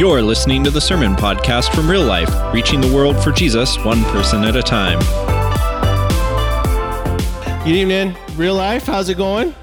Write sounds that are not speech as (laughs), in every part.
You're listening to the Sermon Podcast from Real Life, reaching the world for Jesus one person at a time. Good evening, real life. How's it going?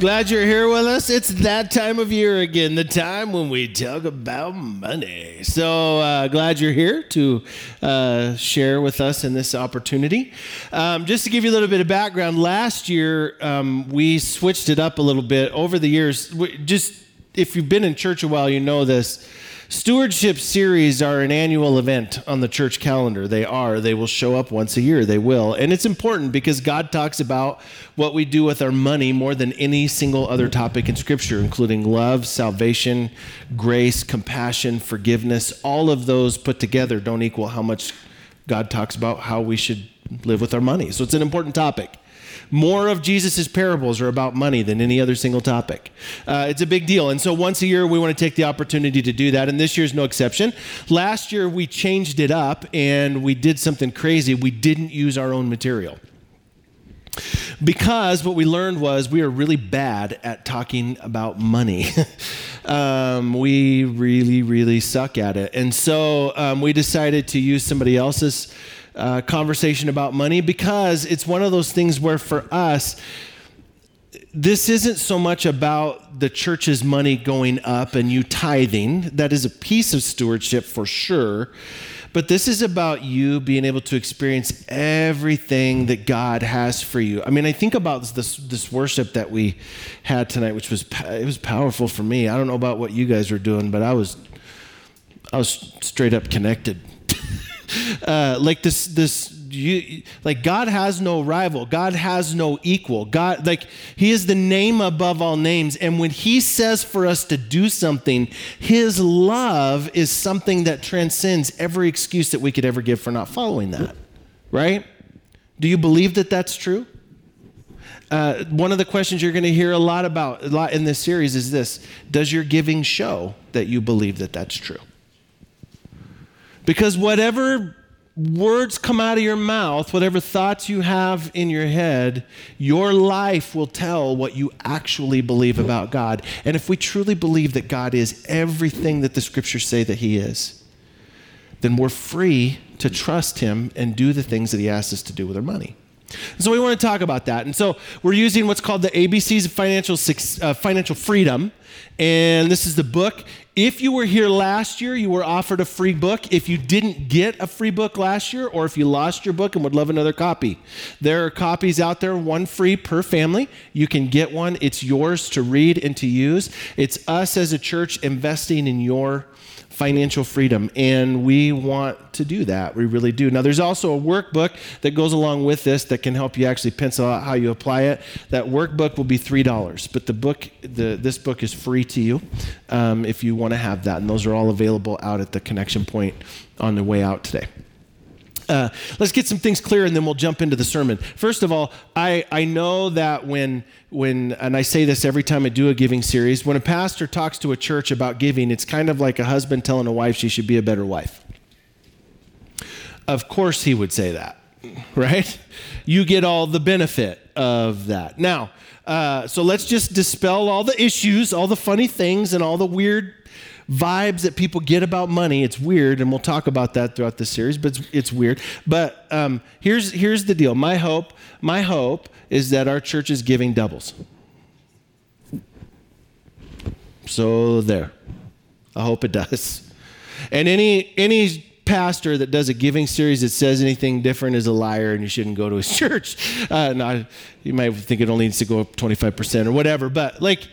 Glad you're here with us. It's that time of year again, the time when we talk about money. So uh, glad you're here to uh, share with us in this opportunity. Um, just to give you a little bit of background, last year um, we switched it up a little bit over the years. Just if you've been in church a while, you know this. Stewardship series are an annual event on the church calendar. They are. They will show up once a year. They will. And it's important because God talks about what we do with our money more than any single other topic in Scripture, including love, salvation, grace, compassion, forgiveness. All of those put together don't equal how much God talks about how we should live with our money. So it's an important topic. More of Jesus' parables are about money than any other single topic. Uh, it's a big deal. And so once a year, we want to take the opportunity to do that. And this year's no exception. Last year, we changed it up and we did something crazy. We didn't use our own material. Because what we learned was we are really bad at talking about money. (laughs) um, we really, really suck at it. And so um, we decided to use somebody else's uh, conversation about money because it's one of those things where for us, this isn't so much about the church's money going up and you tithing. That is a piece of stewardship for sure. But this is about you being able to experience everything that God has for you. I mean, I think about this this worship that we had tonight, which was it was powerful for me. I don't know about what you guys were doing, but I was I was straight up connected (laughs) uh, like this this you, like God has no rival. God has no equal. God like he is the name above all names and when he says for us to do something, his love is something that transcends every excuse that we could ever give for not following that. Right? Do you believe that that's true? Uh, one of the questions you're going to hear a lot about a lot in this series is this does your giving show that you believe that that's true because whatever words come out of your mouth, whatever thoughts you have in your head, your life will tell what you actually believe about God. And if we truly believe that God is everything that the scriptures say that He is, then we're free to trust Him and do the things that He asks us to do with our money. So we want to talk about that. And so we're using what's called the ABCs of financial, uh, financial freedom. And this is the book. If you were here last year, you were offered a free book. If you didn't get a free book last year, or if you lost your book and would love another copy, there are copies out there, one free per family. You can get one. It's yours to read and to use. It's us as a church investing in your financial freedom. And we want to do that. We really do. Now, there's also a workbook that goes along with this that can help you actually pencil out how you apply it. That workbook will be $3, but the book, the, this book is free to you um, if you want to have that. And those are all available out at the connection point on the way out today. Uh, let's get some things clear and then we'll jump into the sermon. First of all, I, I know that when, when, and I say this every time I do a giving series, when a pastor talks to a church about giving, it's kind of like a husband telling a wife she should be a better wife. Of course, he would say that, (laughs) right? You get all the benefit of that. Now, uh, so let's just dispel all the issues, all the funny things, and all the weird vibes that people get about money. It's weird, and we'll talk about that throughout the series. But it's, it's weird. But um, here's here's the deal. My hope, my hope is that our church is giving doubles. So there, I hope it does. And any any pastor that does a giving series that says anything different is a liar and you shouldn't go to his (laughs) church. Uh, you might think it only needs to go up 25% or whatever, but like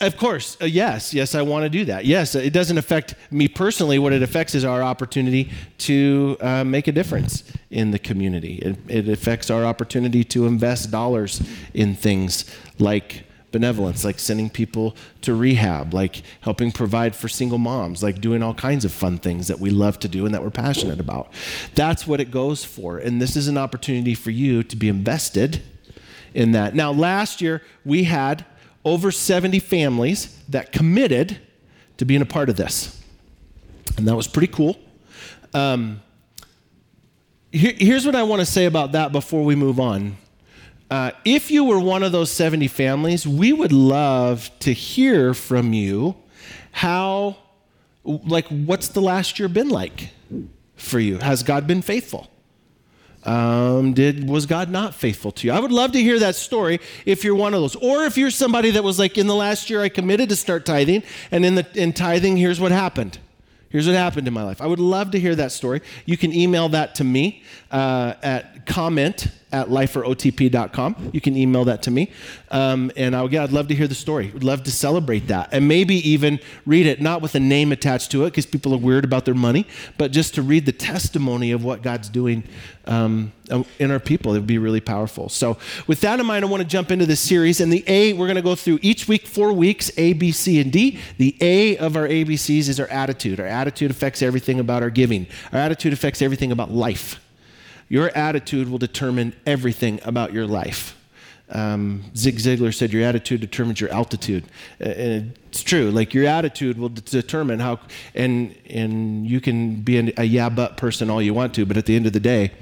of course, uh, yes, yes, I want to do that. Yes, it doesn't affect me personally. What it affects is our opportunity to uh, make a difference in the community. It, it affects our opportunity to invest dollars in things like benevolence, like sending people to rehab, like helping provide for single moms, like doing all kinds of fun things that we love to do and that we're passionate about. That's what it goes for. And this is an opportunity for you to be invested in that. Now, last year we had over 70 families that committed to being a part of this. And that was pretty cool. Um, here, here's what I want to say about that before we move on. Uh, if you were one of those 70 families, we would love to hear from you how Like, what's the last year been like for you? Has God been faithful? Um, did was God not faithful to you? I would love to hear that story if you're one of those, or if you're somebody that was like in the last year I committed to start tithing, and in the in tithing, here's what happened. Here's what happened in my life. I would love to hear that story. You can email that to me uh, at comment at liferotp.com. You can email that to me. Um, and I, yeah, I'd love to hear the story. Would love to celebrate that. And maybe even read it, not with a name attached to it, because people are weird about their money, but just to read the testimony of what God's doing um, in our people. It would be really powerful. So, with that in mind, I want to jump into this series. And the A, we're going to go through each week, four weeks, A, B, C, and D. The A of our ABCs is our attitude. Our attitude affects everything about our giving, our attitude affects everything about life. Your attitude will determine everything about your life. Um, Zig Ziglar said, Your attitude determines your altitude. And it's true. Like, your attitude will determine how, and, and you can be a yeah but person all you want to, but at the end of the day,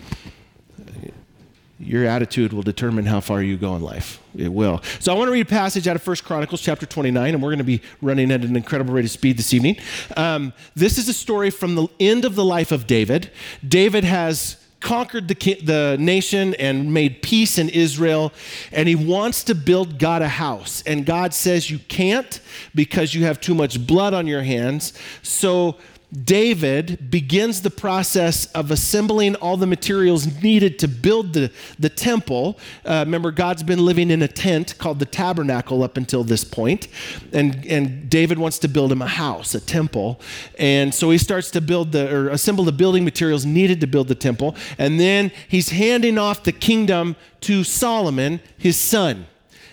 your attitude will determine how far you go in life. It will. So I want to read a passage out of 1 Chronicles chapter 29, and we're going to be running at an incredible rate of speed this evening. Um, this is a story from the end of the life of David. David has conquered the, the nation and made peace in Israel, and he wants to build God a house. And God says, You can't because you have too much blood on your hands. So David begins the process of assembling all the materials needed to build the, the temple. Uh, remember, God's been living in a tent called the tabernacle up until this point, and, and David wants to build him a house, a temple. And so he starts to build the, or assemble the building materials needed to build the temple, and then he's handing off the kingdom to Solomon, his son.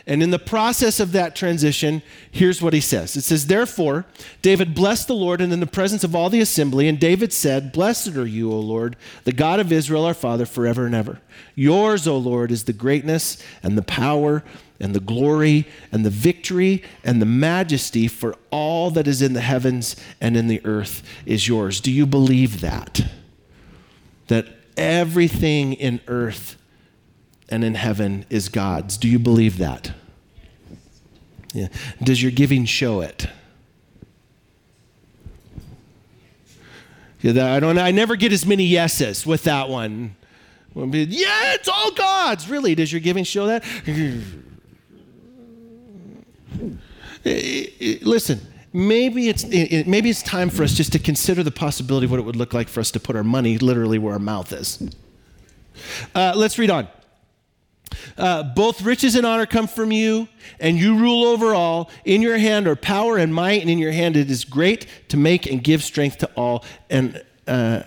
And in the process of that transition, here's what he says It says, Therefore, David blessed the Lord, and in the presence of all the assembly, and David said, Blessed are you, O Lord, the God of Israel, our Father, forever and ever. Yours, O Lord, is the greatness and the power and the glory and the victory and the majesty for all that is in the heavens and in the earth is yours. Do you believe that? That everything in earth and in heaven is God's. Do you believe that? Yeah. Does your giving show it? Yeah, I don't. I never get as many yeses with that one. Yeah, it's all God's. Really? Does your giving show that? Eh, eh, eh, listen, maybe it's maybe it's time for us just to consider the possibility of what it would look like for us to put our money literally where our mouth is. Uh, let's read on. Uh, both riches and honor come from you, and you rule over all. In your hand are power and might, and in your hand it is great to make and give strength to all. And uh,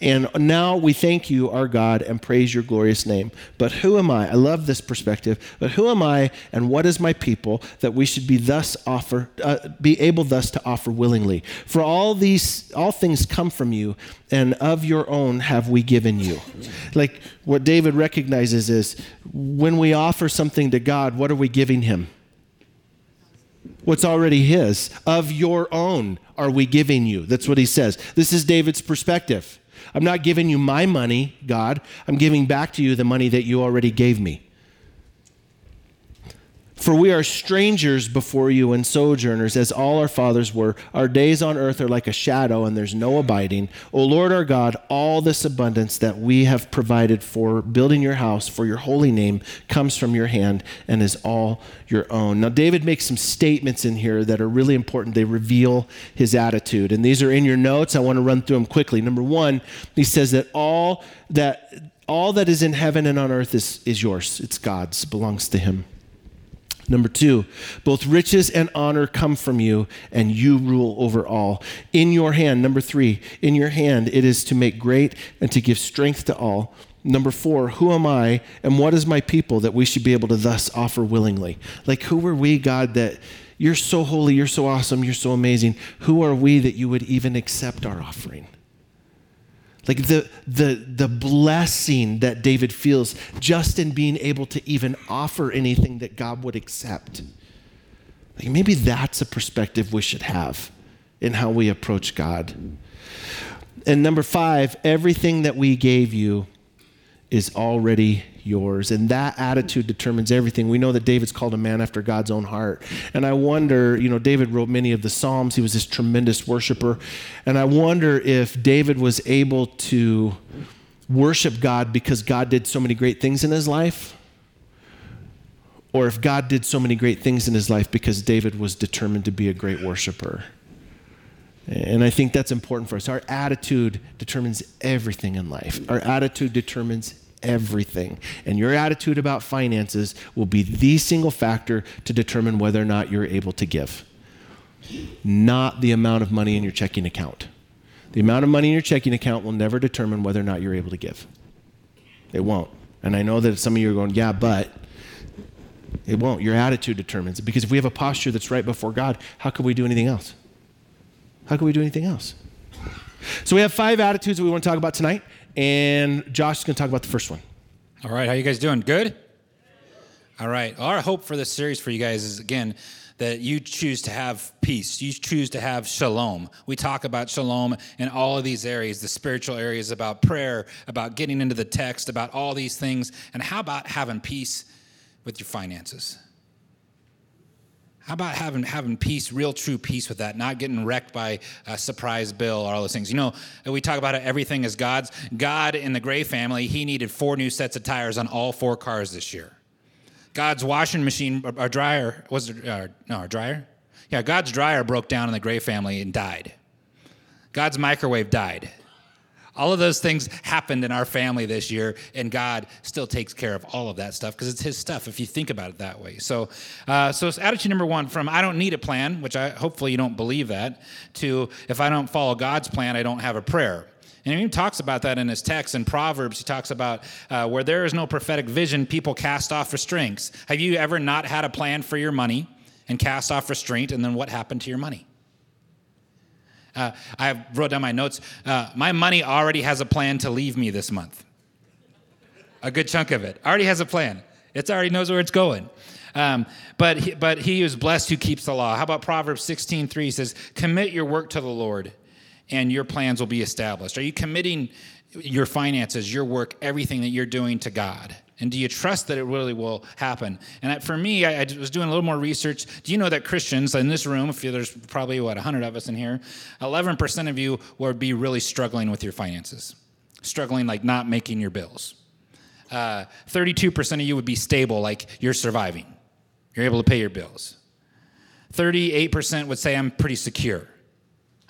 and now we thank you, our God, and praise your glorious name. But who am I? I love this perspective. But who am I, and what is my people that we should be thus offer, uh, be able thus to offer willingly? For all these, all things come from you, and of your own have we given you. Like what David recognizes is when we offer something to God, what are we giving Him? What's already His. Of your own are we giving you. That's what he says. This is David's perspective. I'm not giving you my money, God. I'm giving back to you the money that you already gave me. For we are strangers before you and sojourners, as all our fathers were. Our days on earth are like a shadow, and there's no abiding. O Lord our God, all this abundance that we have provided for building your house for your holy name comes from your hand and is all your own. Now, David makes some statements in here that are really important. They reveal his attitude. And these are in your notes. I want to run through them quickly. Number one, he says that all that all that is in heaven and on earth is, is yours. It's God's, belongs to him. Number two, both riches and honor come from you, and you rule over all. In your hand, number three, in your hand it is to make great and to give strength to all. Number four, who am I and what is my people that we should be able to thus offer willingly? Like, who are we, God, that you're so holy, you're so awesome, you're so amazing? Who are we that you would even accept our offering? Like the, the, the blessing that David feels just in being able to even offer anything that God would accept. Like maybe that's a perspective we should have in how we approach God. And number five, everything that we gave you is already yours. And that attitude determines everything. We know that David's called a man after God's own heart. And I wonder, you know, David wrote many of the Psalms, he was this tremendous worshiper. And I wonder if David was able to worship God because God did so many great things in his life. Or if God did so many great things in his life because David was determined to be a great worshiper. And I think that's important for us. Our attitude determines everything in life. Our attitude determines everything. And your attitude about finances will be the single factor to determine whether or not you're able to give, not the amount of money in your checking account. The amount of money in your checking account will never determine whether or not you're able to give. It won't. And I know that some of you are going, yeah, but it won't. Your attitude determines it. Because if we have a posture that's right before God, how can we do anything else? How can we do anything else? So we have five attitudes that we want to talk about tonight, and Josh is going to talk about the first one. All right, how you guys doing? Good. All right. Our hope for this series for you guys is again that you choose to have peace. You choose to have shalom. We talk about shalom in all of these areas, the spiritual areas, about prayer, about getting into the text, about all these things. And how about having peace with your finances? How about having having peace, real true peace with that, not getting wrecked by a surprise bill or all those things? You know, we talk about everything is God's. God in the Gray family, he needed four new sets of tires on all four cars this year. God's washing machine or dryer was it, uh, no a dryer? Yeah, God's dryer broke down in the Gray family and died. God's microwave died. All of those things happened in our family this year, and God still takes care of all of that stuff because it's His stuff. If you think about it that way, so uh, so it's attitude number one from I don't need a plan, which I hopefully you don't believe that, to if I don't follow God's plan, I don't have a prayer. And he talks about that in his text in Proverbs. He talks about uh, where there is no prophetic vision, people cast off restraints. Have you ever not had a plan for your money and cast off restraint, and then what happened to your money? Uh, I wrote down my notes. Uh, my money already has a plan to leave me this month. A good chunk of it already has a plan. It already knows where it's going. Um, but he, but he is blessed who keeps the law. How about Proverbs 16:3 says, "Commit your work to the Lord, and your plans will be established." Are you committing your finances, your work, everything that you're doing to God? And do you trust that it really will happen? And for me, I, was doing a little more research. Do you know that Christians in this room, if there's probably what 100 of us in here, 11% of you would be really struggling with your finances, struggling like not making your bills. Uh, 32% of you would be stable, like you're surviving, you're able to pay your bills. 38% would say I'm pretty secure.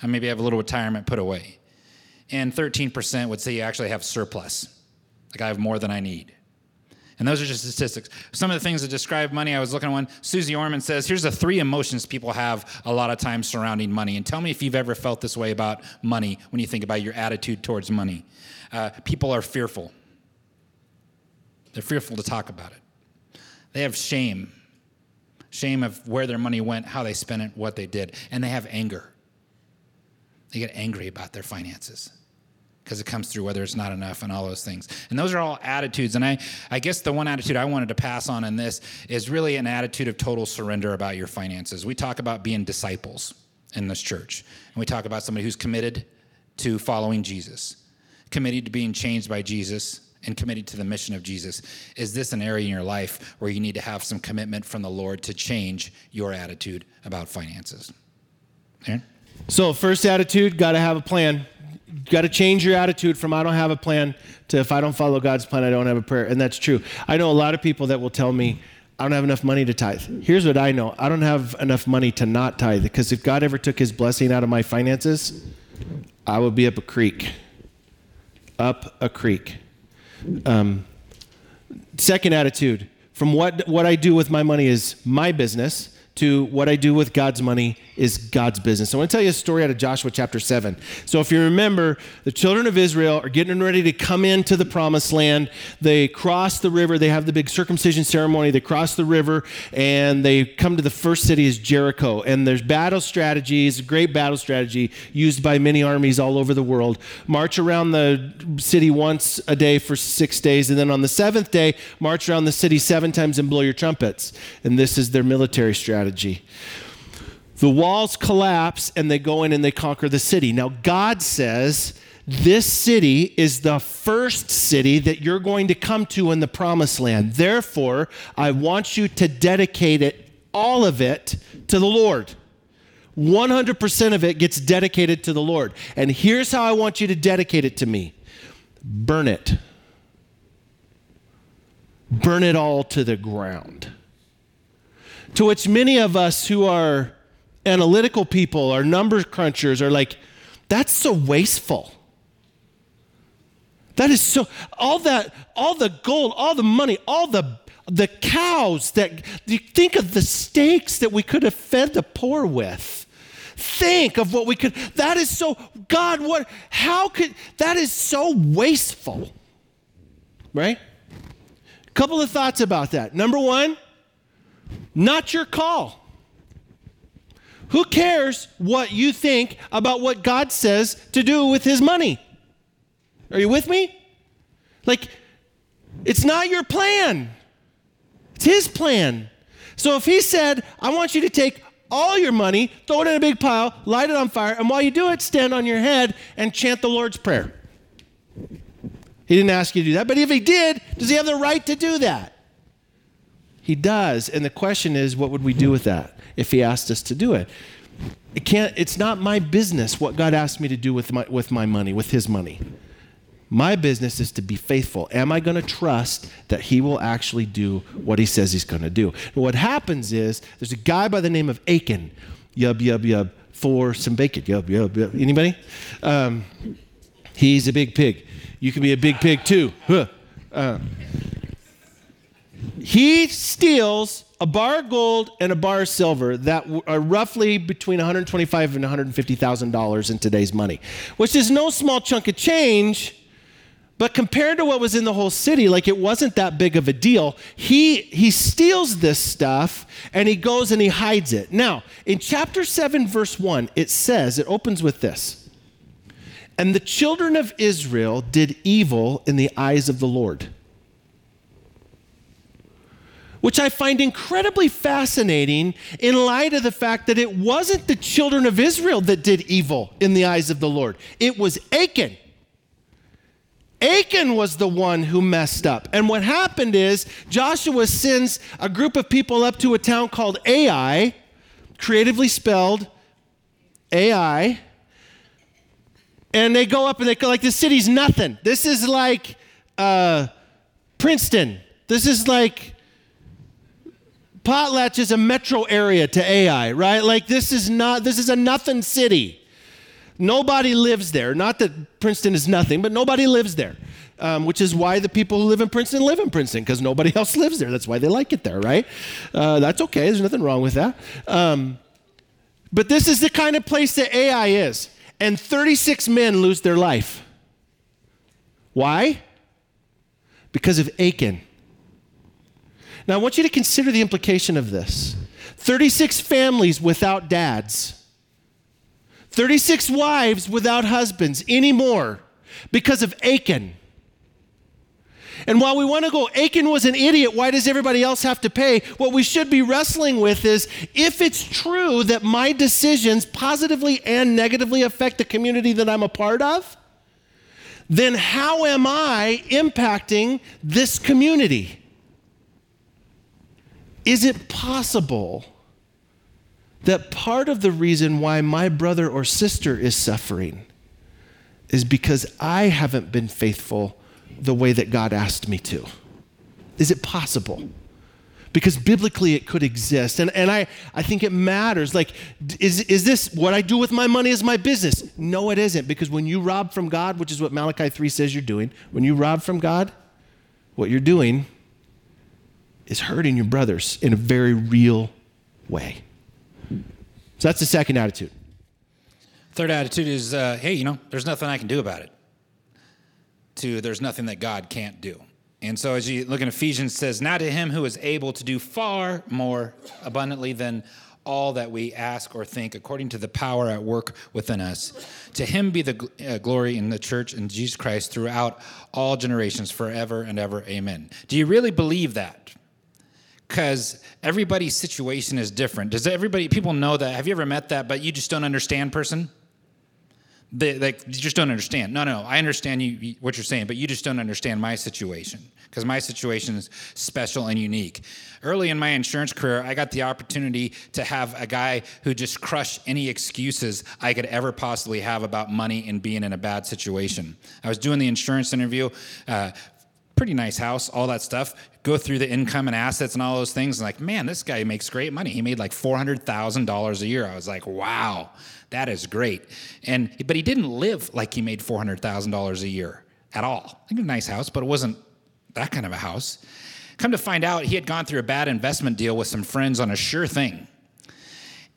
I maybe have a little retirement put away. And 13% would say you actually have surplus, like I have more than I need. And those are just statistics. Some of the things that describe money, I was looking at one. Suze Orman says, here's the three emotions people have a lot of times surrounding money. And tell me if you've ever felt this way about money when you think about your attitude towards money. Uh, people are fearful, they're fearful to talk about it. They have shame shame of where their money went, how they spent it, what they did. And they have anger. They get angry about their finances because it comes through whether it's not enough and all those things. And those are all attitudes. And I, I guess the one attitude I wanted to pass on in this is really an attitude of total surrender about your finances. We talk about being disciples in this church, and we talk about somebody who's committed to following Jesus, committed to being changed by Jesus. And committed to the mission of Jesus. Is this an area in your life where you need to have some commitment from the Lord to change your attitude about finances? Aaron? So, first attitude, got to have a plan got to change your attitude from I don't have a plan to if I don't follow God's plan, I don't have a prayer. And that's true. I know a lot of people that will tell me, I don't have enough money to tithe. Here's what I know I don't have enough money to not tithe because if God ever took his blessing out of my finances, I would be up a creek. Up a creek. Um, second attitude from what, what I do with my money is my business to what I do with God's money is God's business. I want to tell you a story out of Joshua chapter 7. So, if you remember, the children of Israel are getting ready to come into the promised land. They cross the river, they have the big circumcision ceremony. They cross the river and they come to the first city is Jericho. And there's battle strategies, great battle strategy used by many armies all over the world. March around the city once a day for six days, and then on the seventh day, march around the city seven times and blow your trumpets. And this is their military strategy the walls collapse and they go in and they conquer the city. Now, God says This city is the first city that you're going to come to in the promised land. Therefore, I want you to dedicate it, all of it, to the Lord. 100% of it gets dedicated to the Lord. And here's how I want you to dedicate it to me burn it. Burn it all to the ground. To which many of us who are analytical people or number crunchers are like, that's so wasteful. That is so, all that, all the gold, all the money, all the the cows that you think of the steaks that we could have fed the poor with. Think of what we could that is so god what how could that is so wasteful right? Couple of thoughts about that. Number one not your call who cares what you think about what God says to do with his money? Are you with me? Like, it's not your plan, it's his plan. So if he said, I want you to take all your money, throw it in a big pile, light it on fire, and while you do it, stand on your head and chant the Lord's Prayer. He didn't ask you to do that, but if he did, does he have the right to do that? He does. And the question is, what would we do with that if he asked us to do it? It can't, it's not my business what God asked me to do with my, with my money, with his money. My business is to be faithful. Am I going to trust that he will actually do what he says he's going to do? And what happens is there's a guy by the name of Achan, yub, yub, yub, for some bacon, yub, yub, yub. Anybody? Um, he's a big pig. You can be a big pig too. Huh. Uh, he steals a bar of gold and a bar of silver that are roughly between 125 and 150,000 dollars in today's money, which is no small chunk of change. But compared to what was in the whole city, like it wasn't that big of a deal. He he steals this stuff and he goes and he hides it. Now, in chapter 7 verse 1, it says, it opens with this. And the children of Israel did evil in the eyes of the Lord which I find incredibly fascinating in light of the fact that it wasn't the children of Israel that did evil in the eyes of the Lord, it was Achan. Achan was the one who messed up. And what happened is Joshua sends a group of people up to a town called Ai, creatively spelled Ai. And they go up and they go like, this city's nothing. This is like uh, Princeton. This is like Potlatch is a metro area to Ai, right? Like this is not this is a nothing city. Nobody lives there. Not that Princeton is nothing, but nobody lives there. Um, which is why the people who live in Princeton live in Princeton because nobody else lives there. That's why they like it there, right? Uh, that's okay. There's nothing wrong with that. Um, but this is the kind of place that Ai is. And 36 men lose their life. Why? Because of Achan. Now, I want you to consider the implication of this 36 families without dads, 36 wives without husbands anymore because of Achan. And while we want to go, Achan was an idiot, why does everybody else have to pay? What we should be wrestling with is if it's true that my decisions positively and negatively affect the community that I'm a part of, then how am I impacting this community? Is it possible that part of the reason why my brother or sister is suffering is because I haven't been faithful the way that God asked me to? Is it possible? Because biblically it could exist. And, and I, I think it matters. Like, is, is this what I do with my money is my business? No, it isn't. Because when you rob from God, which is what Malachi 3 says you're doing, when you rob from God, what you're doing is hurting your brothers in a very real way. So that's the second attitude. Third attitude is, uh, hey, you know, there's nothing I can do about it. To there's nothing that God can't do. And so as you look in Ephesians, says, Now to him who is able to do far more abundantly than all that we ask or think, according to the power at work within us. To him be the uh, glory in the church and Jesus Christ throughout all generations, forever and ever. Amen. Do you really believe that? Because everybody's situation is different. Does everybody, people know that? Have you ever met that, but you just don't understand person? They, like you just don't understand. No, no, I understand you what you're saying, but you just don't understand my situation because my situation is special and unique. Early in my insurance career, I got the opportunity to have a guy who just crushed any excuses I could ever possibly have about money and being in a bad situation. I was doing the insurance interview. Uh, pretty nice house, all that stuff. Go through the income and assets and all those things. And like, man, this guy makes great money. He made like four hundred thousand dollars a year. I was like, wow, that is great. And but he didn't live like he made four hundred thousand dollars a year at all. Think a nice house, but it wasn't that kind of a house. Come to find out, he had gone through a bad investment deal with some friends on a sure thing.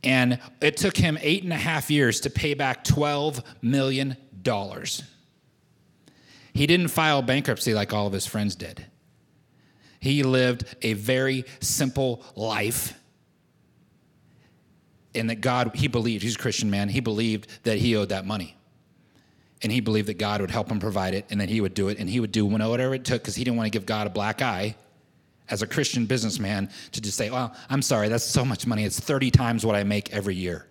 And it took him eight and a half years to pay back $12 million. He didn't file bankruptcy like all of his friends did. He lived a very simple life. And that God, he believed, he's a Christian man, he believed that he owed that money. And he believed that God would help him provide it and that he would do it and he would do whatever it took because he didn't want to give God a black eye as a Christian businessman to just say, well, I'm sorry, that's so much money. It's 30 times what I make every year.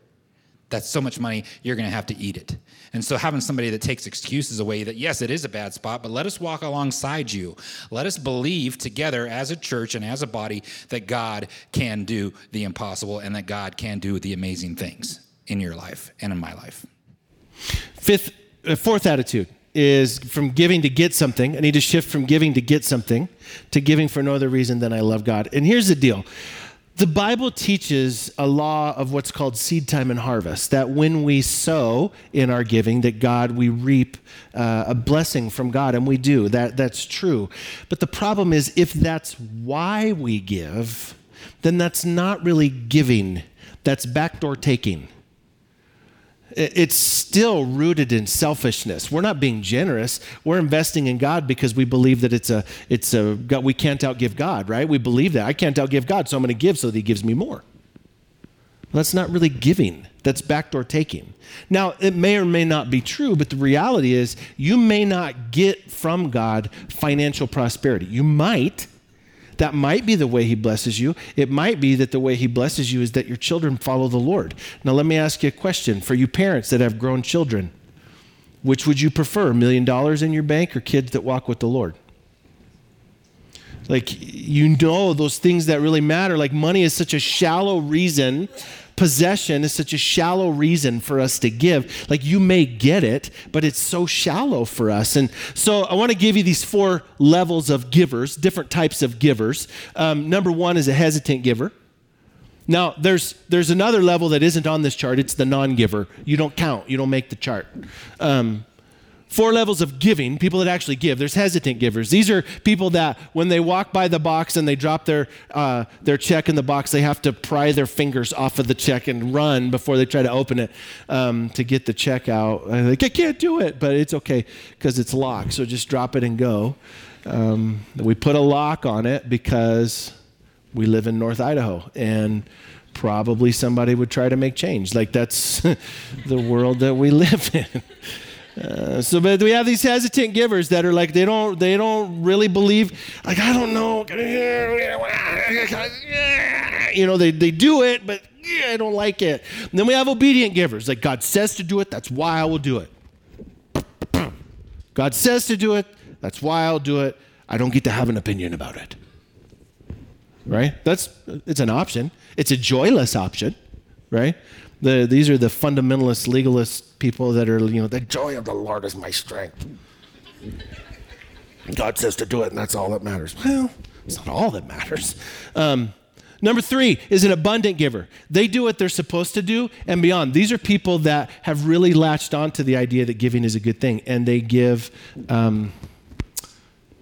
That's so much money, you're going to have to eat it. And so, having somebody that takes excuses away that, yes, it is a bad spot, but let us walk alongside you. Let us believe together as a church and as a body that God can do the impossible and that God can do the amazing things in your life and in my life. Fifth, uh, fourth attitude is from giving to get something. I need to shift from giving to get something to giving for no other reason than I love God. And here's the deal the Bible teaches a law of what's called seed time and harvest. That when we sow in our giving, that God we reap uh, a blessing from God, and we do. That that's true. But the problem is, if that's why we give, then that's not really giving. That's backdoor taking it's still rooted in selfishness. We're not being generous. We're investing in God because we believe that it's a it's a God, we can't outgive God, right? We believe that I can't outgive God, so I'm going to give so that He gives me more. That's not really giving. That's backdoor taking. Now, it may or may not be true, but the reality is you may not get from God financial prosperity. You might, that might be the way He blesses you. It might be that the way He blesses you is that your children follow the Lord. Now, let me ask you a question for you parents that have grown children. Which would you prefer, a million dollars in your bank or kids that walk with the Lord? Like, you know, those things that really matter. Like, money is such a shallow reason possession is such a shallow reason for us to give. Like you may get it, but it's so shallow for us. And so I want to give you these four levels of givers, different types of givers. Um, number one is a hesitant giver. Now, there's, there's another level that isn't on this chart. It's the non giver. You don't count, you don't make the chart. Um, four levels of giving people that actually give. There's hesitant givers. These are people that when they walk by the box and they drop their uh, their check in the box they have to pry their fingers off of the check and run before they try to open it um, to get the check out. And like i can't do it but it's okay because it's locked so just drop it and go. Um, we put a lock on it because we live in north idaho and probably somebody would try to make change. Like that's (laughs) the world that we live in uh, so, but we have these hesitant givers that are like they don't they don't really believe. Like I don't know, you know, they they do it, but yeah, I don't like it. And then we have obedient givers. Like God says to do it, that's why I will do it. God says to do it, that's why I'll do it. I don't get to have an opinion about it. Right? That's it's an option. It's a joyless option, right? The, these are the fundamentalist, legalist people that are, you know, the joy of the Lord is my strength. God says to do it, and that's all that matters. Well, it's not all that matters. Um, number three is an abundant giver. They do what they're supposed to do and beyond. These are people that have really latched on to the idea that giving is a good thing, and they give um,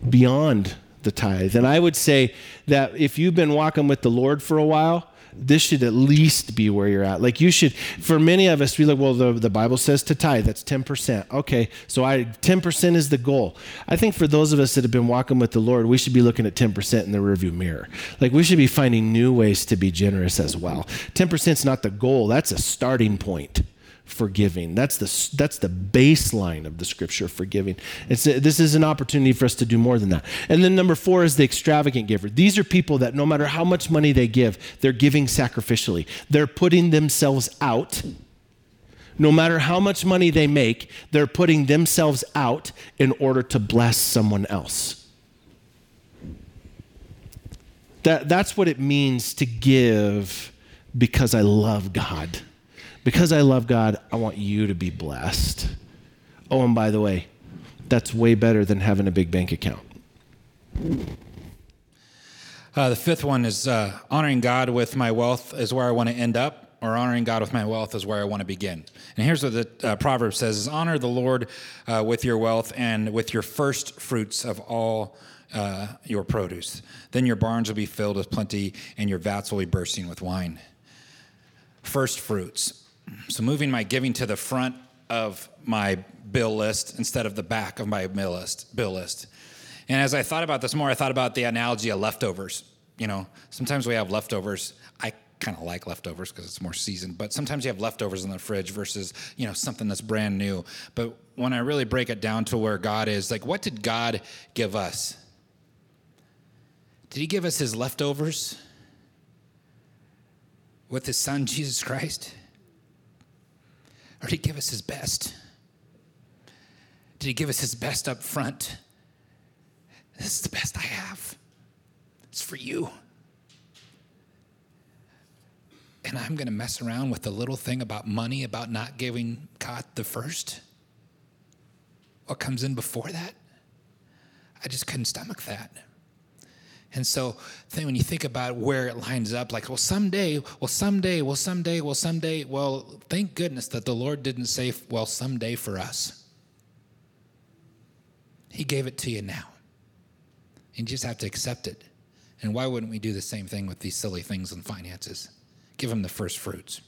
beyond the tithe. And I would say that if you've been walking with the Lord for a while, this should at least be where you're at. Like you should, for many of us, we like, well, the, the Bible says to tithe, that's 10%. Okay, so I 10% is the goal. I think for those of us that have been walking with the Lord, we should be looking at 10% in the rearview mirror. Like we should be finding new ways to be generous as well. 10% is not the goal, that's a starting point forgiving. That's the, that's the baseline of the scripture for giving. It's a, this is an opportunity for us to do more than that. And then number four is the extravagant giver. These are people that no matter how much money they give, they're giving sacrificially. They're putting themselves out No matter how much money they make, they're putting themselves out in order to bless someone else. That, that's what it means to give because I love God. Because I love God, I want you to be blessed. Oh, and by the way, that's way better than having a big bank account. Uh, the fifth one is uh, honoring God with my wealth is where I want to end up, or honoring God with my wealth is where I want to begin. And here's what the uh, proverb says: is honor the Lord uh, with your wealth and with your first fruits of all uh, your produce. Then your barns will be filled with plenty, and your vats will be bursting with wine. First fruits. So moving my giving to the front of my bill list instead of the back of my bill list. Bill list. And as I thought about this more, I thought about the analogy of leftovers. You know, sometimes we have leftovers. I kind of like leftovers because it's more seasoned, but sometimes you have leftovers in the fridge versus, you know, something that's brand new. But when I really break it down to where God is, like, what did God give us? Did he give us his leftovers with his son, Jesus Christ? Or did he give us his best? Did he give us his best up front? This is the best I have. It's for you. And I'm going to mess around with the little thing about money, about not giving God the first. What comes in before that? I just couldn't stomach that. And so then when you think about where it lines up, like, well, someday, well, someday, well, someday, well, someday, well, thank goodness that the Lord didn't say, well, someday for us. He gave it to you now. And you just have to accept it. And why wouldn't we do the same thing with these silly things in finances? Give them the first fruits.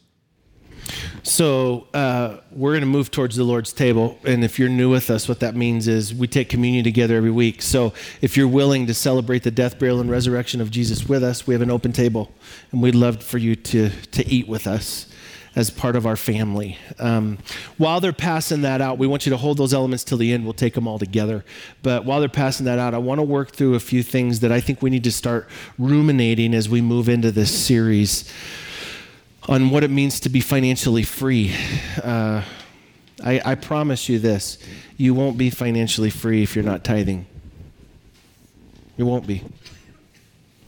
So uh, we're going to move towards the Lord's table, and if you're new with us, what that means is we take communion together every week. So if you're willing to celebrate the death, burial, and resurrection of Jesus with us, we have an open table, and we'd love for you to to eat with us as part of our family. Um, while they're passing that out, we want you to hold those elements till the end. We'll take them all together. But while they're passing that out, I want to work through a few things that I think we need to start ruminating as we move into this series on what it means to be financially free. Uh, I, I promise you this you won't be financially free if you're not tithing. You won't be.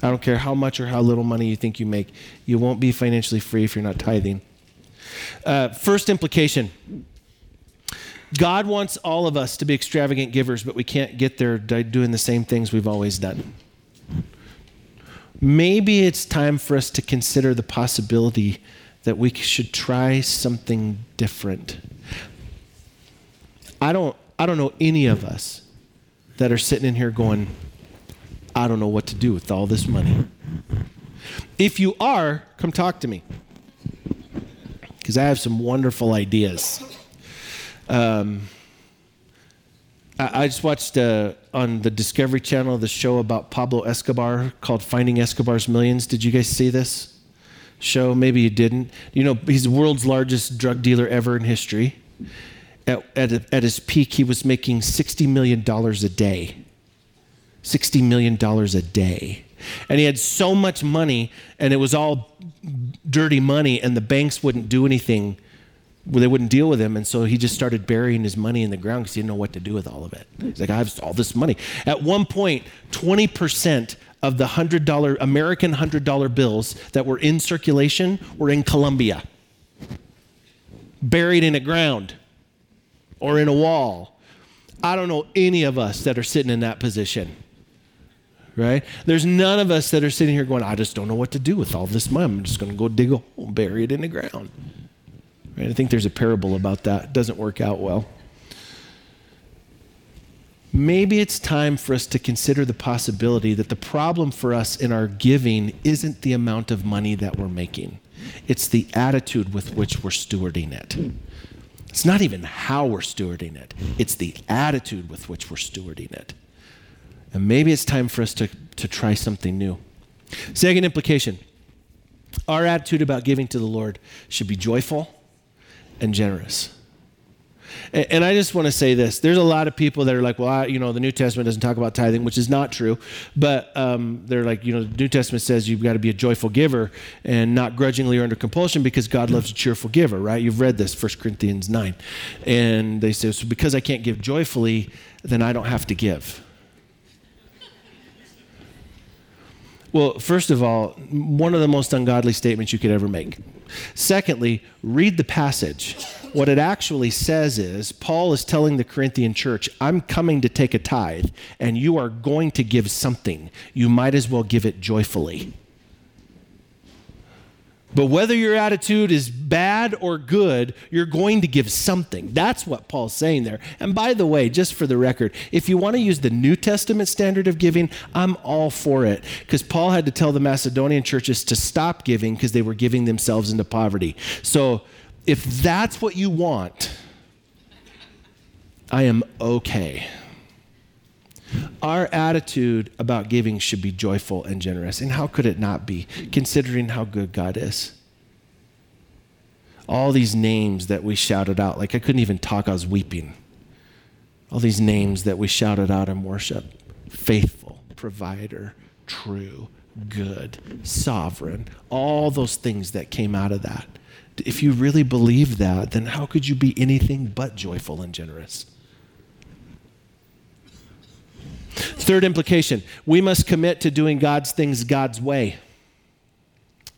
I don't care how much or how little money you think you make, you won't be financially free if you're not tithing. Uh, first implication God wants all of us to be extravagant givers, but we can't get there doing the same things we've always done. Maybe it's time for us to consider the possibility that we should try something different. I don't, I don't know any of us that are sitting in here going, I don't know what to do with all this money. If you are, come talk to me because I have some wonderful ideas. Um, I, I, just watched uh, on the Discovery Channel the show about Pablo Escobar called Finding Escobar's Millions. Did you guys see this show? Maybe you didn't. You know, he's the world's largest drug dealer ever in history. At, at, at his peak, he was making $60 million a day. $60 million a day. And he had so much money, and it was all dirty money, and the banks wouldn't do anything. They wouldn't deal with him, and so he just started burying his money in the ground because he didn't know what to do with all of it. He's like, I have all this money. At one point, 20% of the $100 American $100 bills that were in circulation were in Colombia, buried in the ground or in a wall. I don't know any of us that are sitting in that position right? There's none of us that are sitting here going, I just don't know what to do with all this money. I'm just going to go dig a hole, bury it in the ground. Right? I think there's a parable about that. It doesn't work out well. Maybe it's time for us to consider the possibility that the problem for us in our giving isn't the amount of money that we're making, it's the attitude with which we're stewarding it. It's not even how we're stewarding it, it's the attitude with which we're stewarding it. And maybe it's time for us to, to try something new. Second implication our attitude about giving to the Lord should be joyful and generous. And I just want to say this: there's a lot of people that are like, "Well, I, you know, the New Testament doesn't talk about tithing," which is not true. But um, they're like, you know, the New Testament says you've got to be a joyful giver and not grudgingly or under compulsion because God loves a cheerful giver, right? You've read this, 1 Corinthians nine, and they say, so because I can't give joyfully, then I don't have to give. Well, first of all, one of the most ungodly statements you could ever make. Secondly, read the passage. What it actually says is Paul is telling the Corinthian church, I'm coming to take a tithe, and you are going to give something. You might as well give it joyfully. But whether your attitude is bad or good, you're going to give something. That's what Paul's saying there. And by the way, just for the record, if you want to use the New Testament standard of giving, I'm all for it. Because Paul had to tell the Macedonian churches to stop giving because they were giving themselves into poverty. So if that's what you want, I am okay. Our attitude about giving should be joyful and generous. And how could it not be, considering how good God is? All these names that we shouted out, like I couldn't even talk, I was weeping. All these names that we shouted out in worship faithful, provider, true, good, sovereign, all those things that came out of that. If you really believe that, then how could you be anything but joyful and generous? Third implication we must commit to doing God's things God's way.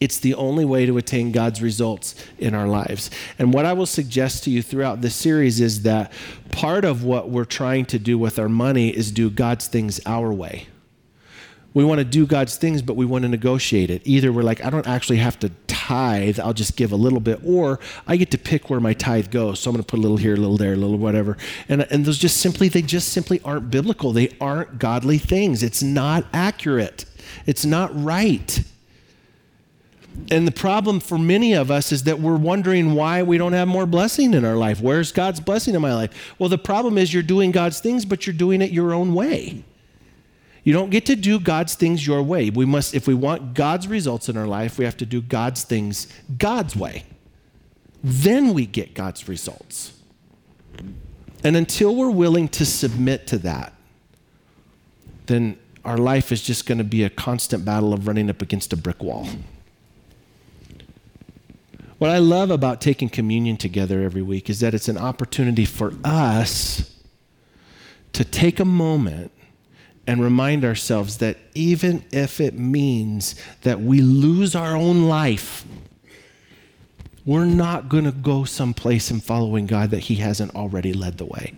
It's the only way to attain God's results in our lives. And what I will suggest to you throughout this series is that part of what we're trying to do with our money is do God's things our way. We want to do God's things, but we want to negotiate it. Either we're like, I don't actually have to tithe, I'll just give a little bit, or I get to pick where my tithe goes. So I'm going to put a little here, a little there, a little whatever. And, and those just simply, they just simply aren't biblical. They aren't godly things. It's not accurate, it's not right. And the problem for many of us is that we're wondering why we don't have more blessing in our life. Where's God's blessing in my life? Well, the problem is you're doing God's things, but you're doing it your own way. You don't get to do God's things your way. We must, if we want God's results in our life, we have to do God's things God's way. Then we get God's results. And until we're willing to submit to that, then our life is just going to be a constant battle of running up against a brick wall. What I love about taking communion together every week is that it's an opportunity for us to take a moment and remind ourselves that even if it means that we lose our own life, we're not going to go someplace in following God that He hasn't already led the way.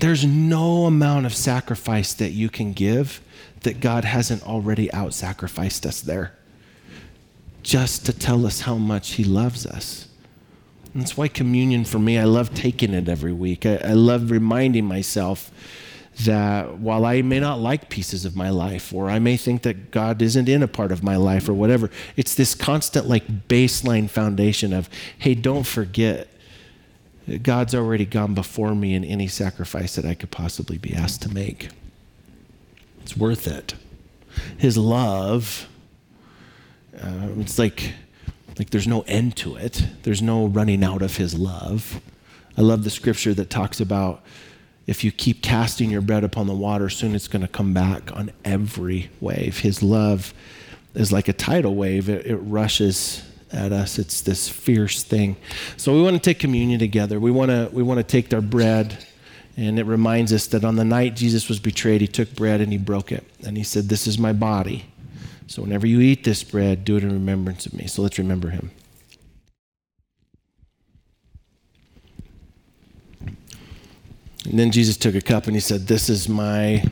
There's no amount of sacrifice that you can give that God hasn't already out sacrificed us there just to tell us how much He loves us. And that's why communion for me, I love taking it every week. I, I love reminding myself that while I may not like pieces of my life, or I may think that God isn't in a part of my life, or whatever, it's this constant, like, baseline foundation of, hey, don't forget, God's already gone before me in any sacrifice that I could possibly be asked to make. It's worth it. His love, uh, it's like, like there's no end to it, there's no running out of His love. I love the scripture that talks about if you keep casting your bread upon the water, soon it's going to come back on every wave. His love is like a tidal wave, it, it rushes at us. It's this fierce thing. So we want to take communion together. We want to we want to take our bread and it reminds us that on the night Jesus was betrayed, he took bread and he broke it. And he said, "This is my body." So whenever you eat this bread, do it in remembrance of me. So let's remember him. And then Jesus took a cup and he said, This is my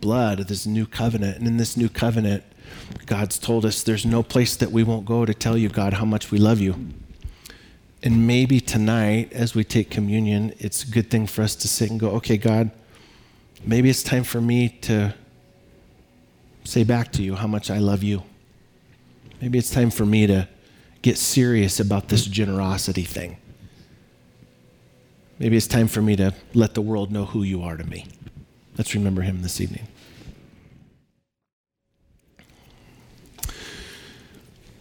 blood of this new covenant. And in this new covenant, God's told us there's no place that we won't go to tell you, God, how much we love you. And maybe tonight, as we take communion, it's a good thing for us to sit and go, okay, God, maybe it's time for me to say back to you how much I love you. Maybe it's time for me to get serious about this generosity thing. Maybe it's time for me to let the world know who you are to me. Let's remember him this evening.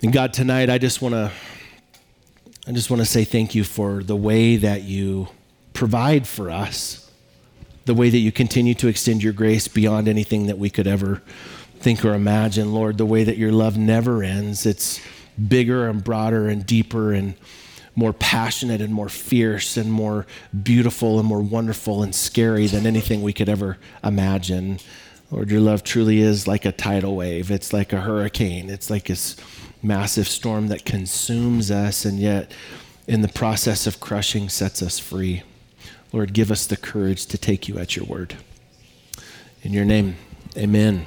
And God, tonight I just want to I just want to say thank you for the way that you provide for us, the way that you continue to extend your grace beyond anything that we could ever think or imagine, Lord, the way that your love never ends. It's bigger and broader and deeper and more passionate and more fierce and more beautiful and more wonderful and scary than anything we could ever imagine. Lord, your love truly is like a tidal wave. It's like a hurricane. It's like this massive storm that consumes us and yet, in the process of crushing, sets us free. Lord, give us the courage to take you at your word. In your name, amen.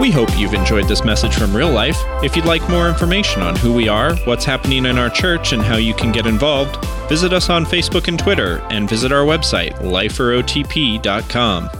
We hope you've enjoyed this message from real life. If you'd like more information on who we are, what's happening in our church, and how you can get involved, visit us on Facebook and Twitter and visit our website, liferotp.com.